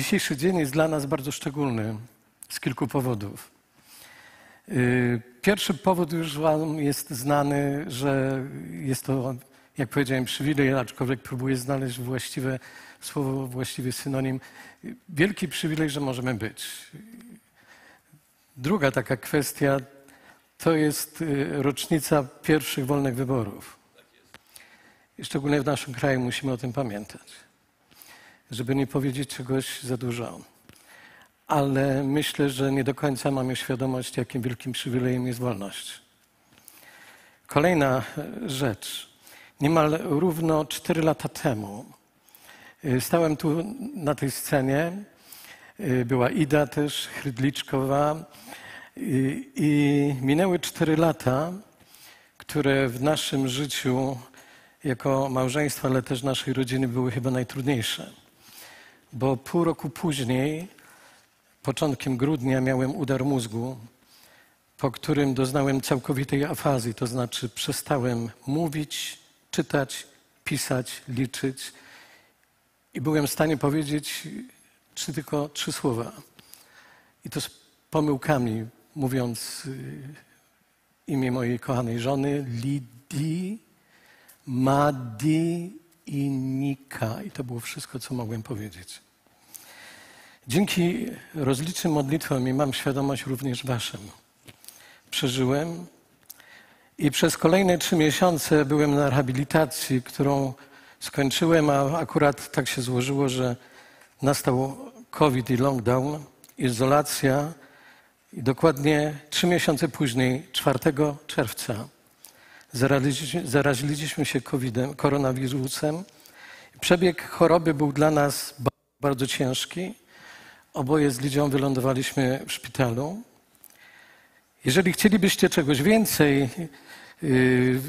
Dzisiejszy dzień jest dla nas bardzo szczególny z kilku powodów. Y, pierwszy powód już Wam jest znany, że jest to, jak powiedziałem, przywilej, aczkolwiek próbuję znaleźć właściwe słowo, właściwy synonim. Wielki przywilej, że możemy być. Druga taka kwestia to jest y, rocznica pierwszych wolnych wyborów. Szczególnie w naszym kraju musimy o tym pamiętać, żeby nie powiedzieć czegoś za dużo. Ale myślę, że nie do końca mamy świadomość, jakim wielkim przywilejem jest wolność. Kolejna rzecz. Niemal równo cztery lata temu y, stałem tu na tej scenie. Y, była Ida też, Chrydliczkowa. I, I minęły cztery lata, które w naszym życiu jako małżeństwa, ale też naszej rodziny były chyba najtrudniejsze. Bo pół roku później, początkiem grudnia, miałem udar mózgu, po którym doznałem całkowitej afazji, to znaczy przestałem mówić, czytać, pisać, liczyć i byłem w stanie powiedzieć czy tylko trzy słowa. I to z pomyłkami, mówiąc y, imię mojej kochanej żony, Lidii, Madi i Nika. I to było wszystko, co mogłem powiedzieć. Dzięki rozlicznym modlitwom i mam świadomość również waszym, przeżyłem i przez kolejne trzy miesiące byłem na rehabilitacji, którą skończyłem, a akurat tak się złożyło, że nastał COVID i lockdown, izolacja. I dokładnie trzy miesiące później, 4 czerwca, zaraziliśmy się COVID-em, koronawirusem. Przebieg choroby był dla nas bardzo ciężki. Oboje z Lidią wylądowaliśmy w szpitalu. Jeżeli chcielibyście czegoś więcej yy,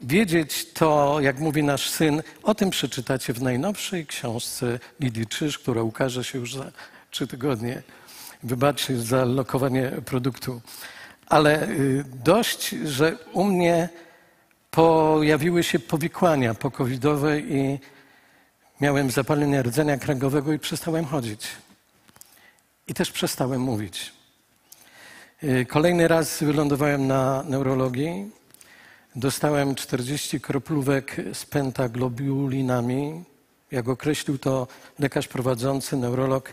wiedzieć, to jak mówi nasz syn, o tym przeczytacie w najnowszej książce Lidii Czyż, która ukaże się już za trzy tygodnie. Wybaczcie za lokowanie produktu ale y, dość, że u mnie pojawiły się powikłania pokowidowe i miałem zapalenie rdzenia kręgowego i przestałem chodzić. I też przestałem mówić. Y, kolejny raz wylądowałem na neurologii. Dostałem 40 kroplówek z pentaglobulinami. Jak określił to lekarz prowadzący, neurolog,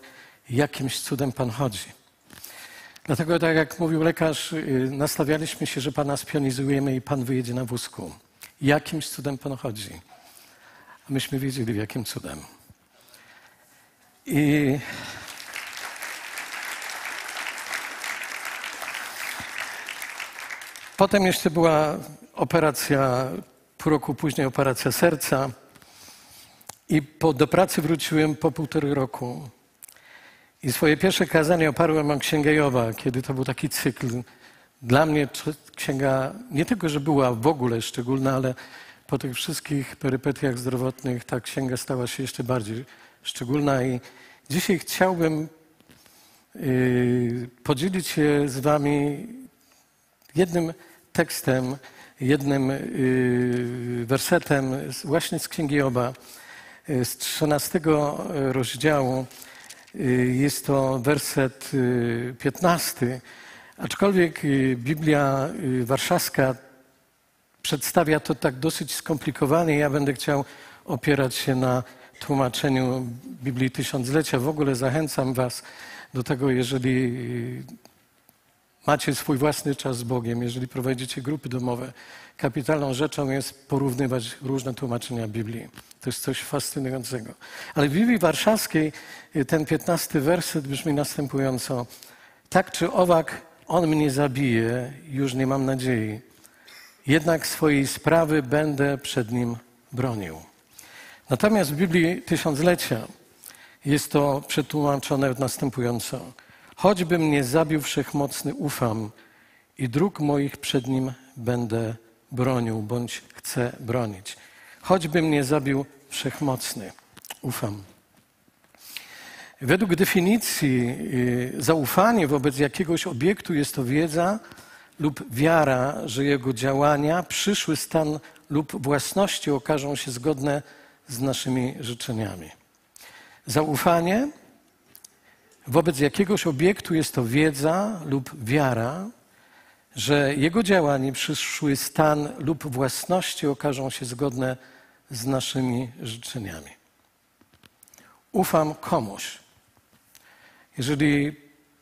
jakimś cudem pan chodzi. Dlatego, tak jak mówił lekarz, y, nastawialiśmy się, że Pana spionizujemy i Pan wyjedzie na wózku. Jakimś cudem Pan chodzi. A myśmy wiedzieli, jakim cudem. I potem jeszcze była operacja, pół roku później operacja serca. I po, do pracy wróciłem po półtorej roku. I swoje pierwsze kazanie oparłem o Księgę Jowa, kiedy to był taki cykl. Dla mnie księga nie tylko, że była w ogóle szczególna, ale po tych wszystkich perypetiach zdrowotnych ta księga stała się jeszcze bardziej szczególna. I dzisiaj chciałbym yy, podzielić się z Wami jednym tekstem, jednym yy, wersetem właśnie z Księgi Joba, yy, z 13 rozdziału. Y, jest to werset 15. Y, Aczkolwiek y, Biblia Warszawska przedstawia to tak dosyć skomplikowanie, ja będę chciał opierać się na tłumaczeniu Biblii Tysiąclecia. W ogóle zachęcam Was do tego, jeżeli macie swój własny czas z Bogiem, jeżeli prowadzicie grupy domowe, kapitalną rzeczą jest porównywać różne tłumaczenia Biblii. To jest coś fascynującego. Ale w Biblii Warszawskiej y, ten piętnasty werset brzmi następująco. Tak czy owak on mnie zabije, już nie mam nadziei. Jednak swojej sprawy będę przed nim bronił. Natomiast w Biblii Tysiąclecia jest to przetłumaczone następująco. Choćby mnie zabił wszechmocny, ufam i dróg moich przed nim będę bronił, bądź chcę bronić. Choćby mnie zabił wszechmocny, ufam. Według definicji y, zaufanie wobec jakiegoś obiektu jest to wiedza lub wiara, że jego działania, przyszły stan lub własności okażą się zgodne z naszymi życzeniami. Zaufanie wobec jakiegoś obiektu jest to wiedza lub wiara, że jego działanie, przyszły stan lub własności okażą się zgodne z naszymi życzeniami. Ufam komuś. Jeżeli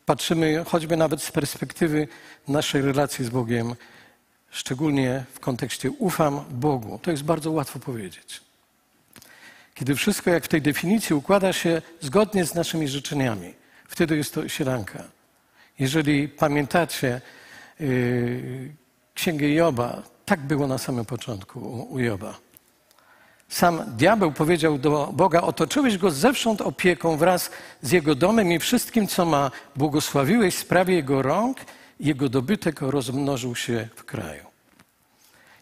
patrzymy choćby nawet z perspektywy naszej relacji z Bogiem, szczególnie w kontekście ufam Bogu, to jest bardzo łatwo powiedzieć. Kiedy wszystko, jak w tej definicji, układa się zgodnie z naszymi życzeniami, wtedy jest to sielanka. Jeżeli pamiętacie yy, Księgę Joba, tak było na samym początku u Joba. Sam diabeł powiedział do Boga: Otoczyłeś go zewsząd opieką wraz z jego domem i wszystkim, co ma. Błogosławiłeś sprawie jego rąk, jego dobytek rozmnożył się w kraju.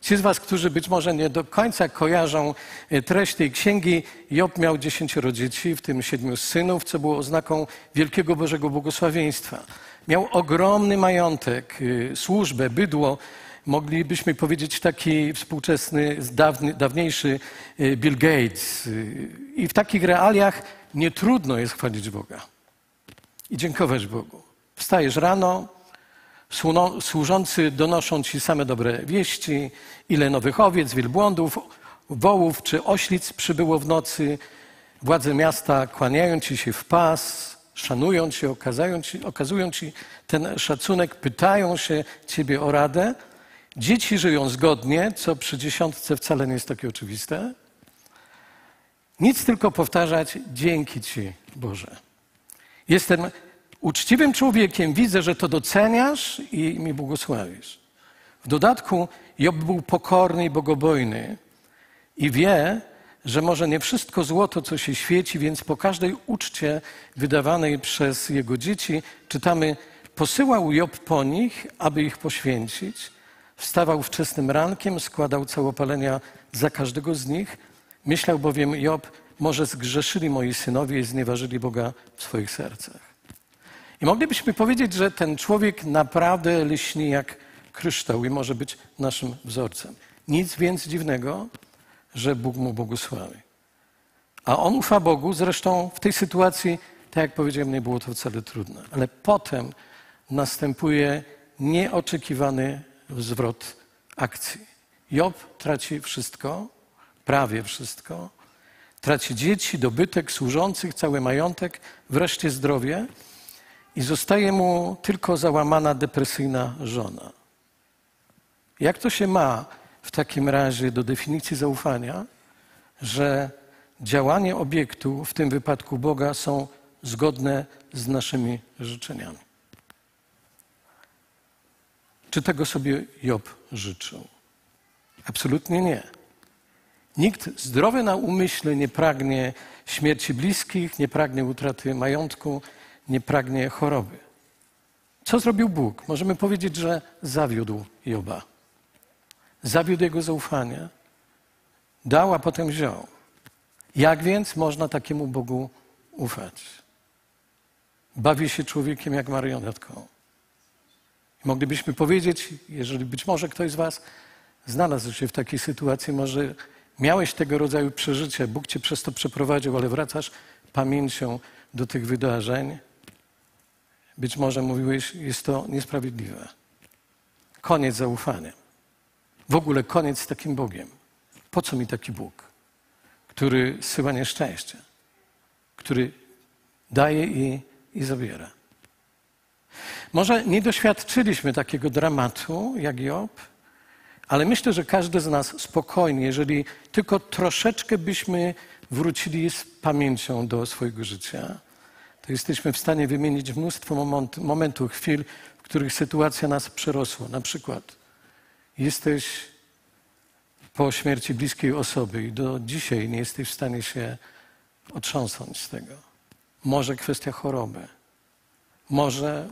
Ci z Was, którzy być może nie do końca kojarzą e, treść tej księgi, Job miał dziesięcioro dzieci, w tym siedmiu synów, co było oznaką wielkiego Bożego błogosławieństwa. Miał ogromny majątek, e, służbę, bydło, moglibyśmy powiedzieć taki współczesny, dawny, dawniejszy e, Bill Gates. I w takich realiach nie trudno jest chwalić Boga i dziękować Bogu. Wstajesz rano, służący donoszą ci same dobre wieści, ile nowych owiec, wielbłądów, wołów czy oślic przybyło w nocy. Władze miasta kłaniają ci się w pas, szanują cię, okazują ci, okazują ci ten szacunek, pytają się ciebie o radę. Dzieci żyją zgodnie, co przy dziesiątce wcale nie jest takie oczywiste. Nic tylko powtarzać, dzięki Ci, Boże. Jestem uczciwym człowiekiem, widzę, że to doceniasz i mi błogosławisz. W dodatku Job był pokorny i bogobojny i wie, że może nie wszystko złoto, co się świeci, więc po każdej uczcie wydawanej przez jego dzieci czytamy, posyłał Job po nich, aby ich poświęcić. Wstawał wczesnym rankiem, składał całopalenia za każdego z nich. Myślał bowiem Job, może zgrzeszyli moi synowie i znieważyli Boga w swoich sercach. I moglibyśmy powiedzieć, że ten człowiek naprawdę lśni jak kryształ i może być naszym wzorcem. Nic więc dziwnego, że Bóg mu błogosławi. A on ufa Bogu, zresztą w tej sytuacji, tak jak powiedziałem, nie było to wcale trudne. Ale potem następuje nieoczekiwany zwrot akcji. Job traci wszystko, prawie wszystko. Traci dzieci, dobytek, służących, cały majątek, wreszcie zdrowie i zostaje mu tylko załamana, depresyjna żona. Jak to się ma w takim razie do definicji zaufania, że działanie obiektu, w tym wypadku Boga, są zgodne z naszymi życzeniami? Czy tego sobie Job życzył? Absolutnie nie. Nikt zdrowy na umyśle nie pragnie śmierci bliskich, nie pragnie utraty majątku, nie pragnie choroby. Co zrobił Bóg? Możemy powiedzieć, że zawiódł Joba. Zawiódł jego zaufanie. Dał, a potem wziął. Jak więc można takiemu Bogu ufać? Bawi się człowiekiem jak marionetką. Moglibyśmy powiedzieć, jeżeli być może ktoś z Was znalazł się w takiej sytuacji, może miałeś tego rodzaju przeżycie, Bóg Cię przez to przeprowadził, ale wracasz pamięcią do tych wydarzeń. Być może mówiłeś, jest to niesprawiedliwe. Koniec zaufania. W ogóle koniec z takim Bogiem. Po co mi taki Bóg, który syła nieszczęście, który daje i, i zabiera? Może nie doświadczyliśmy takiego dramatu jak Job, ale myślę, że każdy z nas spokojnie, jeżeli tylko troszeczkę byśmy wrócili z pamięcią do swojego życia, to jesteśmy w stanie wymienić mnóstwo momentów, chwil, w których sytuacja nas przerosła. Na przykład jesteś po śmierci bliskiej osoby i do dzisiaj nie jesteś w stanie się otrząsnąć z tego. Może kwestia choroby, może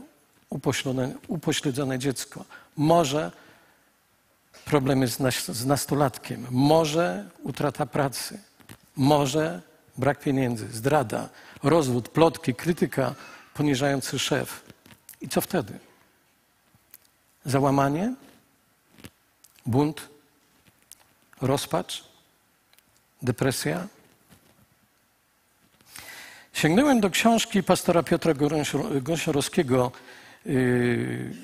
upośledzone, dziecko, może problemy z, nas, z nastolatkiem, może utrata pracy, może brak pieniędzy, zdrada, rozwód, plotki, krytyka, poniżający szef. I co wtedy? Załamanie? Bunt? Rozpacz? Depresja? Sięgnąłem do książki pastora Piotra Gąsiorowskiego yy,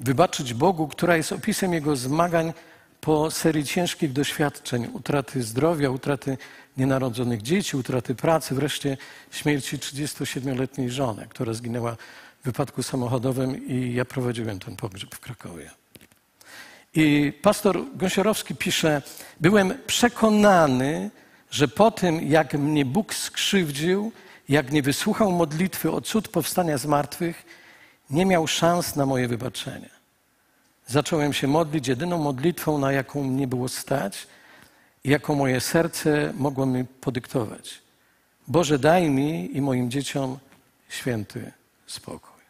Wybaczyć Bogu, która jest opisem jego zmagań po serii ciężkich doświadczeń, utraty zdrowia, utraty nienarodzonych dzieci, utraty pracy, wreszcie śmierci 37-letniej żony, która zginęła w wypadku samochodowym i ja prowadziłem ten pogrzeb w Krakowie. I pastor Gąsiorowski pisze, byłem przekonany, że po tym, jak mnie Bóg skrzywdził, jak nie wysłuchał modlitwy o cud powstania z martwych, nie miał szans na moje wybaczenie. Zacząłem się modlić jedyną modlitwą, na jaką mnie było stać jaką moje serce mogło mi podyktować. Boże, daj mi i moim dzieciom święty spokój.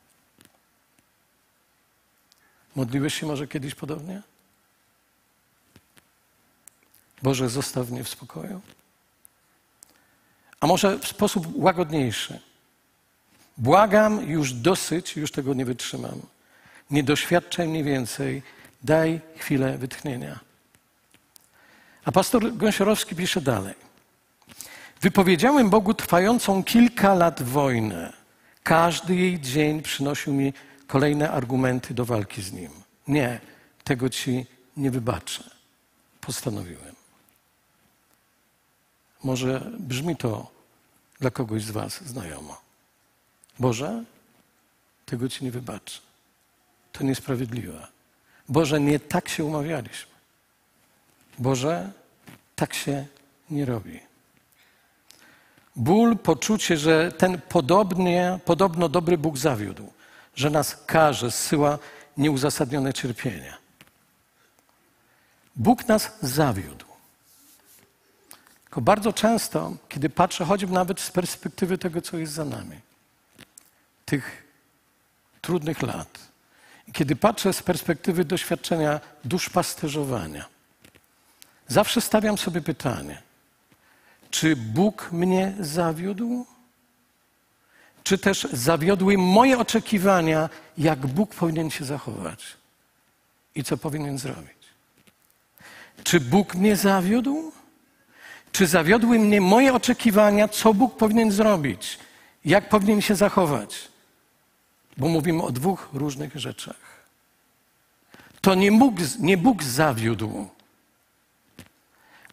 Modliłeś się może kiedyś podobnie? Boże, zostaw mnie w spokoju. A może w sposób łagodniejszy. Błagam, już dosyć, już tego nie wytrzymam. Nie doświadczaj mnie więcej, daj chwilę wytchnienia. A pastor Gąsiorowski pisze dalej. Wypowiedziałem Bogu trwającą kilka lat wojnę. Każdy jej dzień przynosił mi kolejne argumenty do walki z nim. Nie, tego ci nie wybaczę. Postanowiłem. Może brzmi to dla kogoś z Was znajomo. Boże, tego Ci nie wybaczę. To niesprawiedliwe. Boże, nie tak się umawialiśmy. Boże, tak się nie robi. Ból, poczucie, że ten podobnie, podobno dobry Bóg zawiódł, że nas karze, zsyła nieuzasadnione cierpienia. Bóg nas zawiódł. Tylko bardzo często, kiedy patrzę choćby nawet z perspektywy tego, co jest za nami, tych trudnych lat, kiedy patrzę z perspektywy doświadczenia duszpasterzowania, zawsze stawiam sobie pytanie, czy Bóg mnie zawiódł? Czy też zawiodły moje oczekiwania, jak Bóg powinien się zachować i co powinien zrobić? Czy Bóg mnie zawiódł? Czy zawiodły mnie moje oczekiwania, co Bóg powinien zrobić, jak powinien się zachować? Bo mówimy o dwóch różnych rzeczach. To nie Bóg, nie Bóg zawiódł,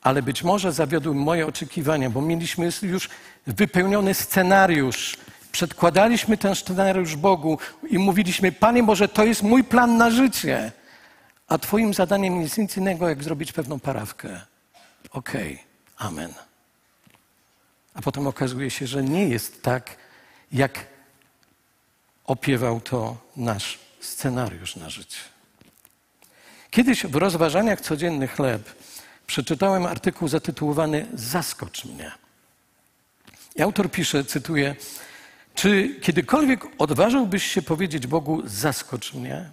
ale być może zawiodły moje oczekiwania, bo mieliśmy już wypełniony scenariusz. Przedkładaliśmy ten scenariusz Bogu i mówiliśmy: Panie Boże, to jest mój plan na życie. A Twoim zadaniem jest nic innego, jak zrobić pewną parawkę. Okej. Okay. Amen. A potem okazuje się, że nie jest tak, jak opiewał to nasz scenariusz na życie. Kiedyś w rozważaniach codziennych chleb przeczytałem artykuł zatytułowany Zaskocz mnie. I autor pisze, cytuję, czy kiedykolwiek odważyłbyś się powiedzieć Bogu, zaskocz mnie?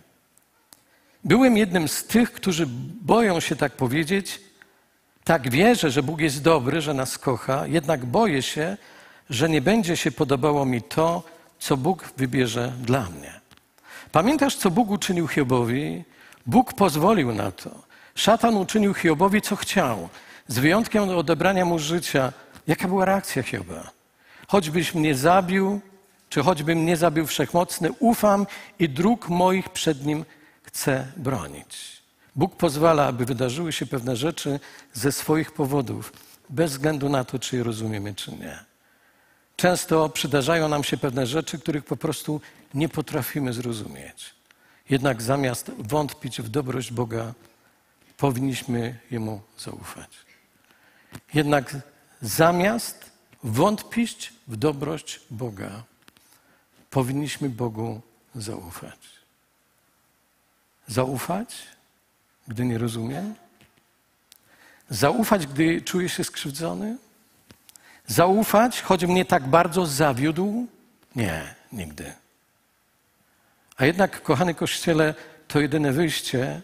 Byłem jednym z tych, którzy boją się tak powiedzieć, tak wierzę, że Bóg jest dobry, że nas kocha, jednak boję się, że nie będzie się podobało mi to, co Bóg wybierze dla mnie. Pamiętasz, co Bóg uczynił Hiobowi? Bóg pozwolił na to. Szatan uczynił Hiobowi, co chciał, z wyjątkiem odebrania mu życia. Jaka była reakcja Hioba? Choćbyś mnie zabił, czy choćby mnie zabił wszechmocny, ufam i dróg moich przed nim chcę bronić. Bóg pozwala, aby wydarzyły się pewne rzeczy ze swoich powodów, bez względu na to, czy je rozumiemy, czy nie. Często przydarzają nam się pewne rzeczy, których po prostu nie potrafimy zrozumieć. Jednak zamiast wątpić w dobroć Boga, powinniśmy Jemu zaufać. Jednak zamiast wątpić w dobroć Boga, powinniśmy Bogu zaufać. Zaufać gdy nie rozumiem? Zaufać, gdy czuję się skrzywdzony? Zaufać, choć mnie tak bardzo zawiódł? Nie, nigdy. A jednak, kochany Kościele, to jedyne wyjście,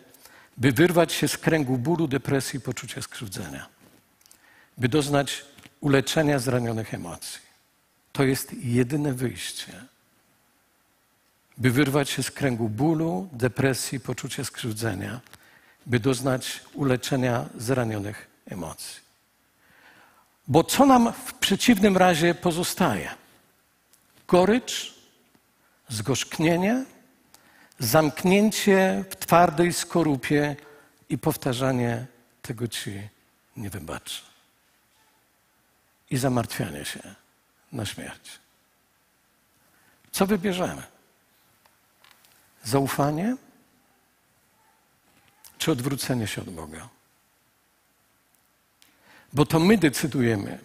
by wyrwać się z kręgu bólu, depresji i poczucia skrzywdzenia. By doznać uleczenia zranionych emocji. To jest jedyne wyjście. By wyrwać się z kręgu bólu, depresji, poczucia skrzywdzenia by doznać uleczenia zranionych emocji. Bo co nam w przeciwnym razie pozostaje? gorycz, zgorzknienie, zamknięcie w twardej skorupie i powtarzanie tego ci nie wybaczę. I zamartwianie się na śmierć. Co wybierzemy? Zaufanie czy odwrócenie się od Boga? Bo to my decydujemy,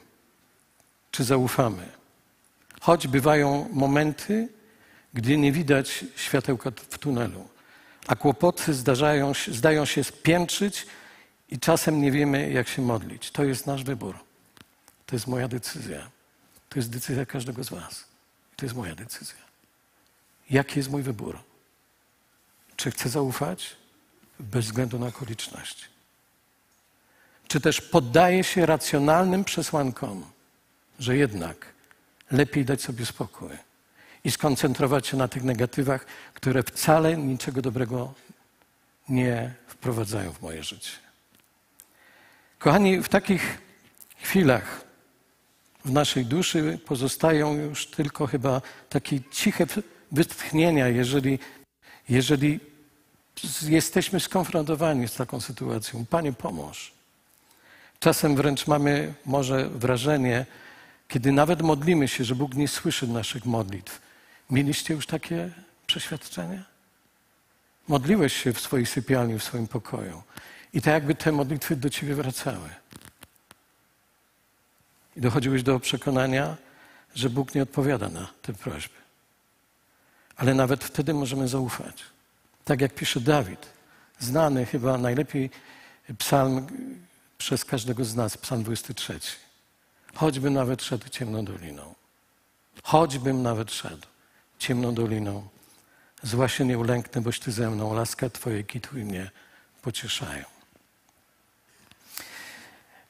czy zaufamy. Choć bywają momenty, gdy nie widać światełka w tunelu, a kłopoty zdarzają, zdają się spiętrzyć i czasem nie wiemy, jak się modlić. To jest nasz wybór. To jest moja decyzja. To jest decyzja każdego z Was. To jest moja decyzja. Jaki jest mój wybór? Czy chcę zaufać bez względu na okoliczności? Czy też poddaję się racjonalnym przesłankom, że jednak lepiej dać sobie spokój i skoncentrować się na tych negatywach, które wcale niczego dobrego nie wprowadzają w moje życie? Kochani, w takich chwilach w naszej duszy pozostają już tylko chyba takie ciche wytchnienia, jeżeli, jeżeli jesteśmy skonfrontowani z taką sytuacją. Panie, pomóż. Czasem wręcz mamy może wrażenie, kiedy nawet modlimy się, że Bóg nie słyszy naszych modlitw. Mieliście już takie przeświadczenie? Modliłeś się w swojej sypialni, w swoim pokoju. I tak jakby te modlitwy do ciebie wracały. I dochodziłeś do przekonania, że Bóg nie odpowiada na te prośby. Ale nawet wtedy możemy zaufać. Tak jak pisze Dawid, znany chyba najlepiej psalm przez każdego z nas, psalm 23. Choćbym nawet szedł ciemną doliną, choćbym nawet szedł ciemną doliną, zła się nie ulęknę, boś Ty ze mną, laska Twoje kitu i mnie pocieszają.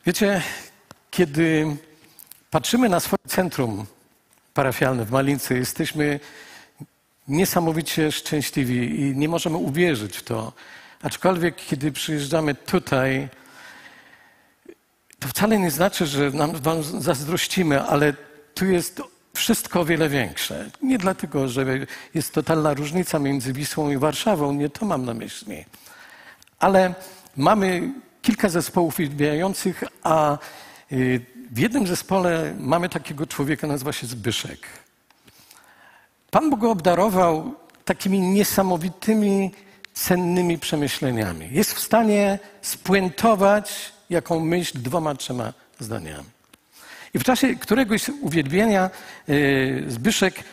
Wiecie, kiedy patrzymy na swoje centrum parafialne w Malince, jesteśmy niesamowicie szczęśliwi i nie możemy uwierzyć w to. Aczkolwiek, kiedy przyjeżdżamy tutaj, to wcale nie znaczy, że nam wam zazdrościmy, ale tu jest wszystko o wiele większe. Nie dlatego, że jest totalna różnica między Wisłą i Warszawą, nie to mam na myśli. Ale mamy kilka zespołów uwielbiających, a y, w jednym zespole mamy takiego człowieka, nazywa się Zbyszek. Pan Bóg go obdarował takimi niesamowitymi, cennymi przemyśleniami. Jest w stanie spuentować jaką myśl dwoma, trzema zdaniami. I w czasie któregoś uwielbienia y, Zbyszek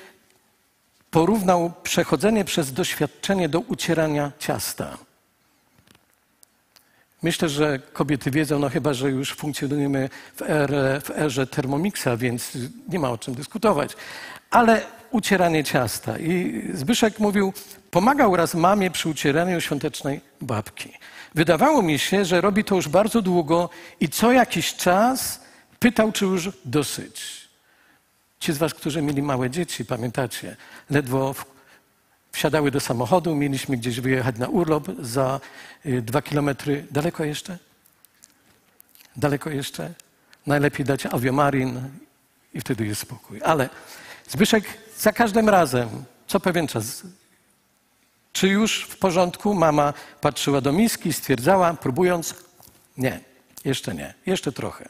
porównał przechodzenie przez doświadczenie do ucierania ciasta. Myślę, że kobiety wiedzą, no chyba, że już funkcjonujemy w, w erze Thermomixa, więc nie ma o czym dyskutować. Ale ucieranie ciasta. I Zbyszek mówił, pomagał raz mamie przy ucieraniu świątecznej babki. Wydawało mi się, że robi to już bardzo długo i co jakiś czas pytał, czy już dosyć. Ci z Was, którzy mieli małe dzieci, pamiętacie, ledwo wsiadały do samochodu, mieliśmy gdzieś wyjechać na urlop za y, dwa kilometry. Daleko jeszcze? Daleko jeszcze? Najlepiej dać aviomarin i wtedy jest spokój. Ale Zbyszek za każdym razem, co pewien czas, czy już w porządku? Mama patrzyła do miski stwierdzała, próbując, nie, jeszcze nie, jeszcze trochę.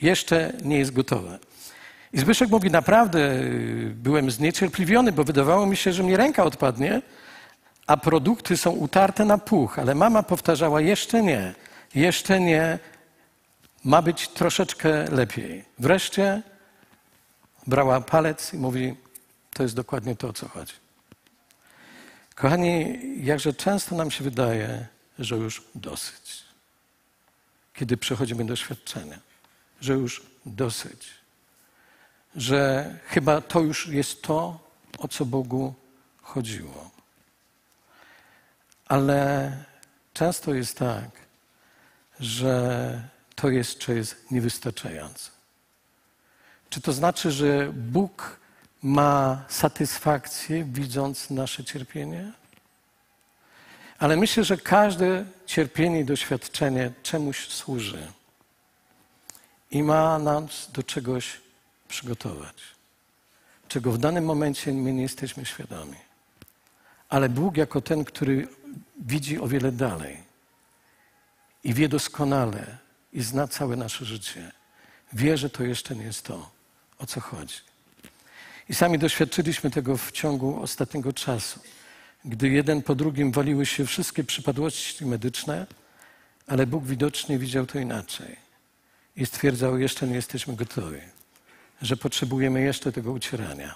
Jeszcze nie jest gotowe. I Zbyszek mówi, naprawdę y, byłem zniecierpliwiony, bo wydawało mi się, że mi ręka odpadnie, a produkty są utarte na puch, ale mama powtarzała, jeszcze nie, jeszcze nie, ma być troszeczkę lepiej. Wreszcie brała palec i mówi, to jest dokładnie to, o co chodzi. Kochani, jakże często nam się wydaje, że już dosyć. Kiedy przechodzimy doświadczenia, że już dosyć. Że chyba to już jest to, o co Bogu chodziło. Ale często jest tak, że to jeszcze jest niewystarczające. Czy to znaczy, że Bóg ma satysfakcję, widząc nasze cierpienie? Ale myślę, że każde cierpienie i doświadczenie czemuś służy i ma nas do czegoś przygotować. czego w danym momencie my nie jesteśmy świadomi. Ale Bóg, jako ten, który widzi o wiele dalej i wie doskonale i zna całe nasze życie, wie, że to jeszcze nie jest to, o co chodzi. I sami doświadczyliśmy tego w ciągu ostatniego czasu, gdy jeden po drugim waliły się wszystkie przypadłości medyczne, ale Bóg widocznie widział to inaczej i stwierdzał, jeszcze nie jesteśmy gotowi, że potrzebujemy jeszcze tego ucierania.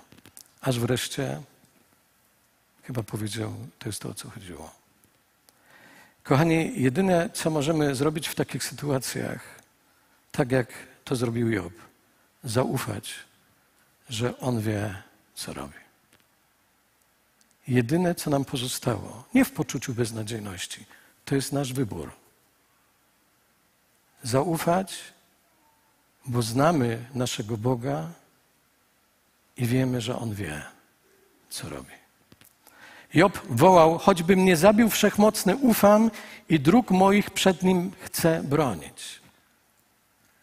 Aż wreszcie chyba powiedział, to jest to, o co chodziło. Kochani, jedyne, co możemy zrobić w takich sytuacjach, tak jak to zrobił Job, zaufać, że On wie, co robi. Jedyne, co nam pozostało, nie w poczuciu beznadziejności, to jest nasz wybór. Zaufać, bo znamy naszego Boga i wiemy, że On wie, co robi. Job wołał, choćby mnie zabił wszechmocny, ufam i dróg moich przed nim chcę bronić.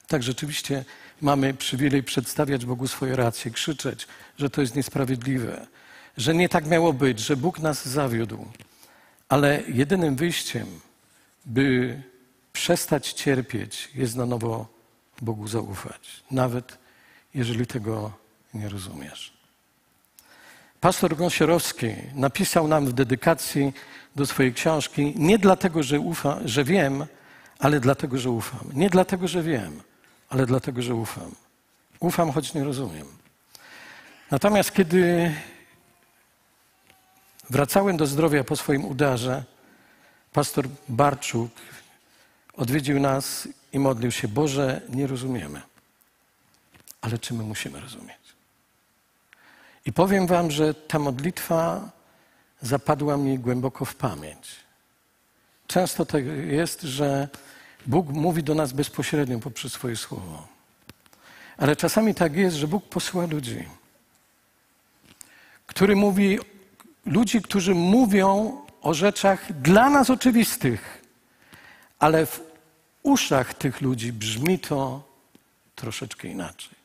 Tak rzeczywiście mamy przywilej przedstawiać Bogu swoje racje, krzyczeć, że to jest niesprawiedliwe, że nie tak miało być, że Bóg nas zawiódł. Ale jedynym wyjściem, by przestać cierpieć, jest na nowo Bogu zaufać, nawet jeżeli tego nie rozumiesz. Pastor Gąsiorowski napisał nam w dedykacji do swojej książki nie dlatego, że, ufa, że wiem, ale dlatego, że ufam. Nie dlatego, że wiem, ale dlatego, że ufam. Ufam, choć nie rozumiem. Natomiast kiedy wracałem do zdrowia po swoim udarze, pastor Barczuk odwiedził nas i modlił się: Boże, nie rozumiemy. Ale czy my musimy rozumieć? I powiem Wam, że ta modlitwa zapadła mi głęboko w pamięć. Często tak jest, że Bóg mówi do nas bezpośrednio poprzez swoje słowo. Ale czasami tak jest, że Bóg posyła ludzi, który mówi, ludzi, którzy mówią o rzeczach dla nas oczywistych, ale w uszach tych ludzi brzmi to troszeczkę inaczej.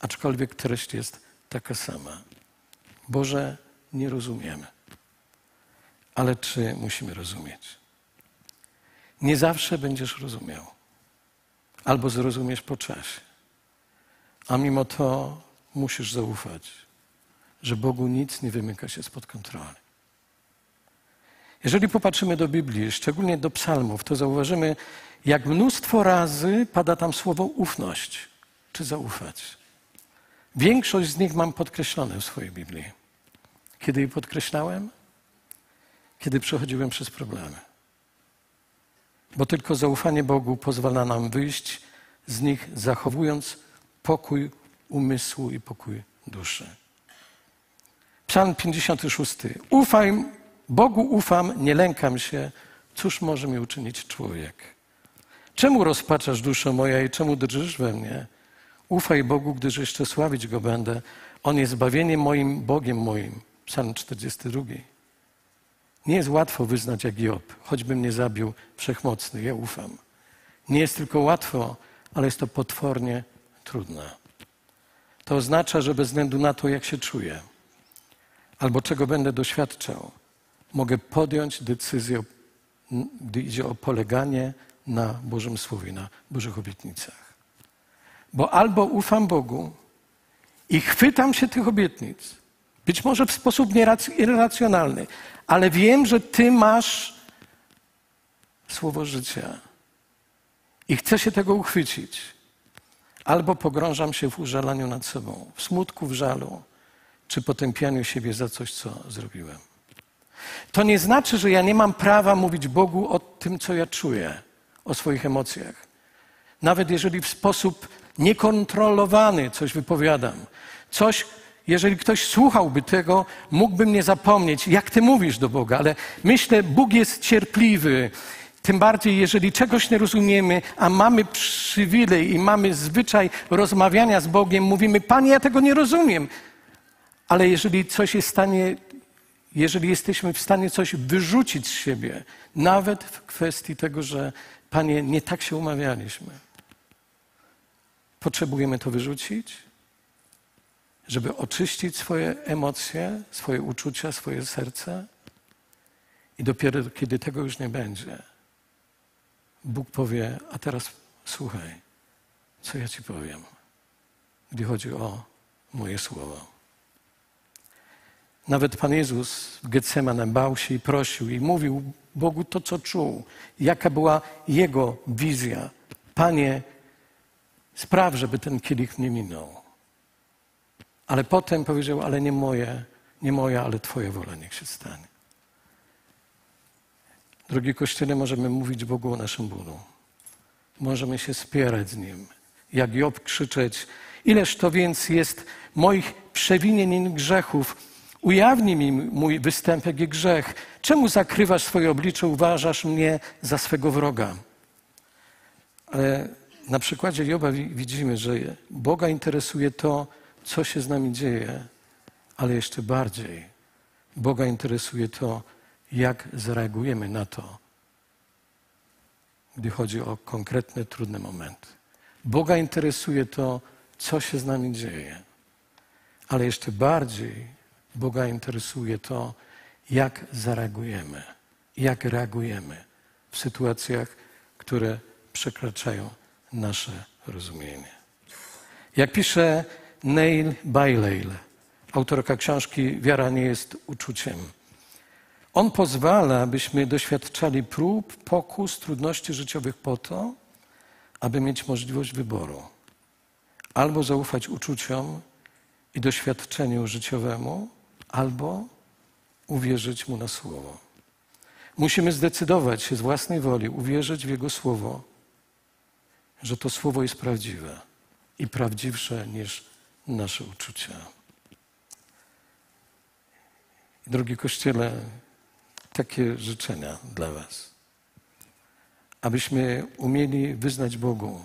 Aczkolwiek treść jest taka sama. Boże, nie rozumiemy. Ale czy musimy rozumieć? Nie zawsze będziesz rozumiał. Albo zrozumiesz po czasie. A mimo to musisz zaufać, że Bogu nic nie wymyka się spod kontroli. Jeżeli popatrzymy do Biblii, szczególnie do psalmów, to zauważymy, jak mnóstwo razy pada tam słowo ufność, czy zaufać. Większość z nich mam podkreślone w swojej Biblii. Kiedy je podkreślałem? Kiedy przechodziłem przez problemy. Bo tylko zaufanie Bogu pozwala nam wyjść z nich, zachowując pokój umysłu i pokój duszy. Psalm 56. Ufaj, Bogu ufam, nie lękam się. Cóż może mi uczynić człowiek? Czemu rozpaczasz duszo moja i czemu drżysz we mnie? Ufaj Bogu, gdyż jeszcze sławić Go będę. On jest zbawieniem moim, Bogiem moim. Psalm 42. Nie jest łatwo wyznać jak Job, choćby mnie zabił wszechmocny, ja ufam. Nie jest tylko łatwo, ale jest to potwornie trudne. To oznacza, że bez względu na to, jak się czuję, albo czego będę doświadczał, mogę podjąć decyzję, gdy idzie o poleganie na Bożym Słowie, na Bożych obietnicach. Bo albo ufam Bogu i chwytam się tych obietnic, być może w sposób irracjonalny, ale wiem, że Ty masz słowo życia i chcę się tego uchwycić. Albo pogrążam się w użalaniu nad sobą, w smutku, w żalu, czy potępianiu siebie za coś, co zrobiłem. To nie znaczy, że ja nie mam prawa mówić Bogu o tym, co ja czuję, o swoich emocjach. Nawet jeżeli w sposób niekontrolowany coś wypowiadam, coś, jeżeli ktoś słuchałby tego, mógłby mnie zapomnieć, jak ty mówisz do Boga, ale myślę, Bóg jest cierpliwy. Tym bardziej, jeżeli czegoś nie rozumiemy, a mamy przywilej i mamy zwyczaj rozmawiania z Bogiem, mówimy, Panie, ja tego nie rozumiem. Ale jeżeli coś jest w stanie, jeżeli jesteśmy w stanie coś wyrzucić z siebie, nawet w kwestii tego, że Panie, nie tak się umawialiśmy, potrzebujemy to wyrzucić żeby oczyścić swoje emocje, swoje uczucia, swoje serce. I dopiero kiedy tego już nie będzie, Bóg powie: A teraz słuchaj, co ja ci powiem, gdy chodzi o moje słowo. Nawet Pan Jezus w Getsemane bał się i prosił i mówił Bogu to, co czuł, jaka była Jego wizja. Panie, spraw, żeby ten kielich nie minął. Ale potem powiedział, ale nie moje, nie moja, ale Twoja wola niech się stanie. Drogi Kościele, możemy mówić Bogu o naszym bólu. Możemy się spierać z Nim. Jak Job krzyczeć, ileż to więc jest moich przewinień i grzechów. Ujawnij mi mój występek i grzech. Czemu zakrywasz swoje oblicze, uważasz mnie za swego wroga? Ale na przykładzie Joba widzimy, że Boga interesuje to, co się z nami dzieje, ale jeszcze bardziej Boga interesuje to, jak zareagujemy na to, gdy chodzi o konkretne, trudne momenty. Boga interesuje to, co się z nami dzieje, ale jeszcze bardziej Boga interesuje to, jak zareagujemy, jak reagujemy w sytuacjach, które przekraczają nasze rozumienie. Jak pisze Neil Bailey, autorka książki Wiara nie jest uczuciem. On pozwala, abyśmy doświadczali prób, pokus, trudności życiowych po to, aby mieć możliwość wyboru. Albo zaufać uczuciom i doświadczeniu życiowemu, albo uwierzyć Mu na słowo. Musimy zdecydować się z własnej woli, uwierzyć w Jego słowo, że to słowo jest prawdziwe i prawdziwsze niż nasze uczucia. Drogi Kościele, takie życzenia dla Was. Abyśmy umieli wyznać Bogu,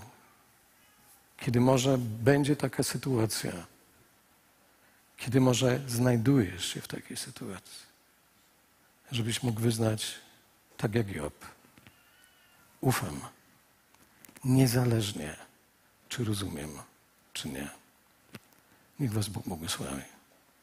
kiedy może będzie taka sytuacja, kiedy może znajdujesz się w takiej sytuacji, żebyś mógł wyznać tak jak Job. Ufam, niezależnie czy rozumiem, czy nie. Niech Was Bóg błogosławi.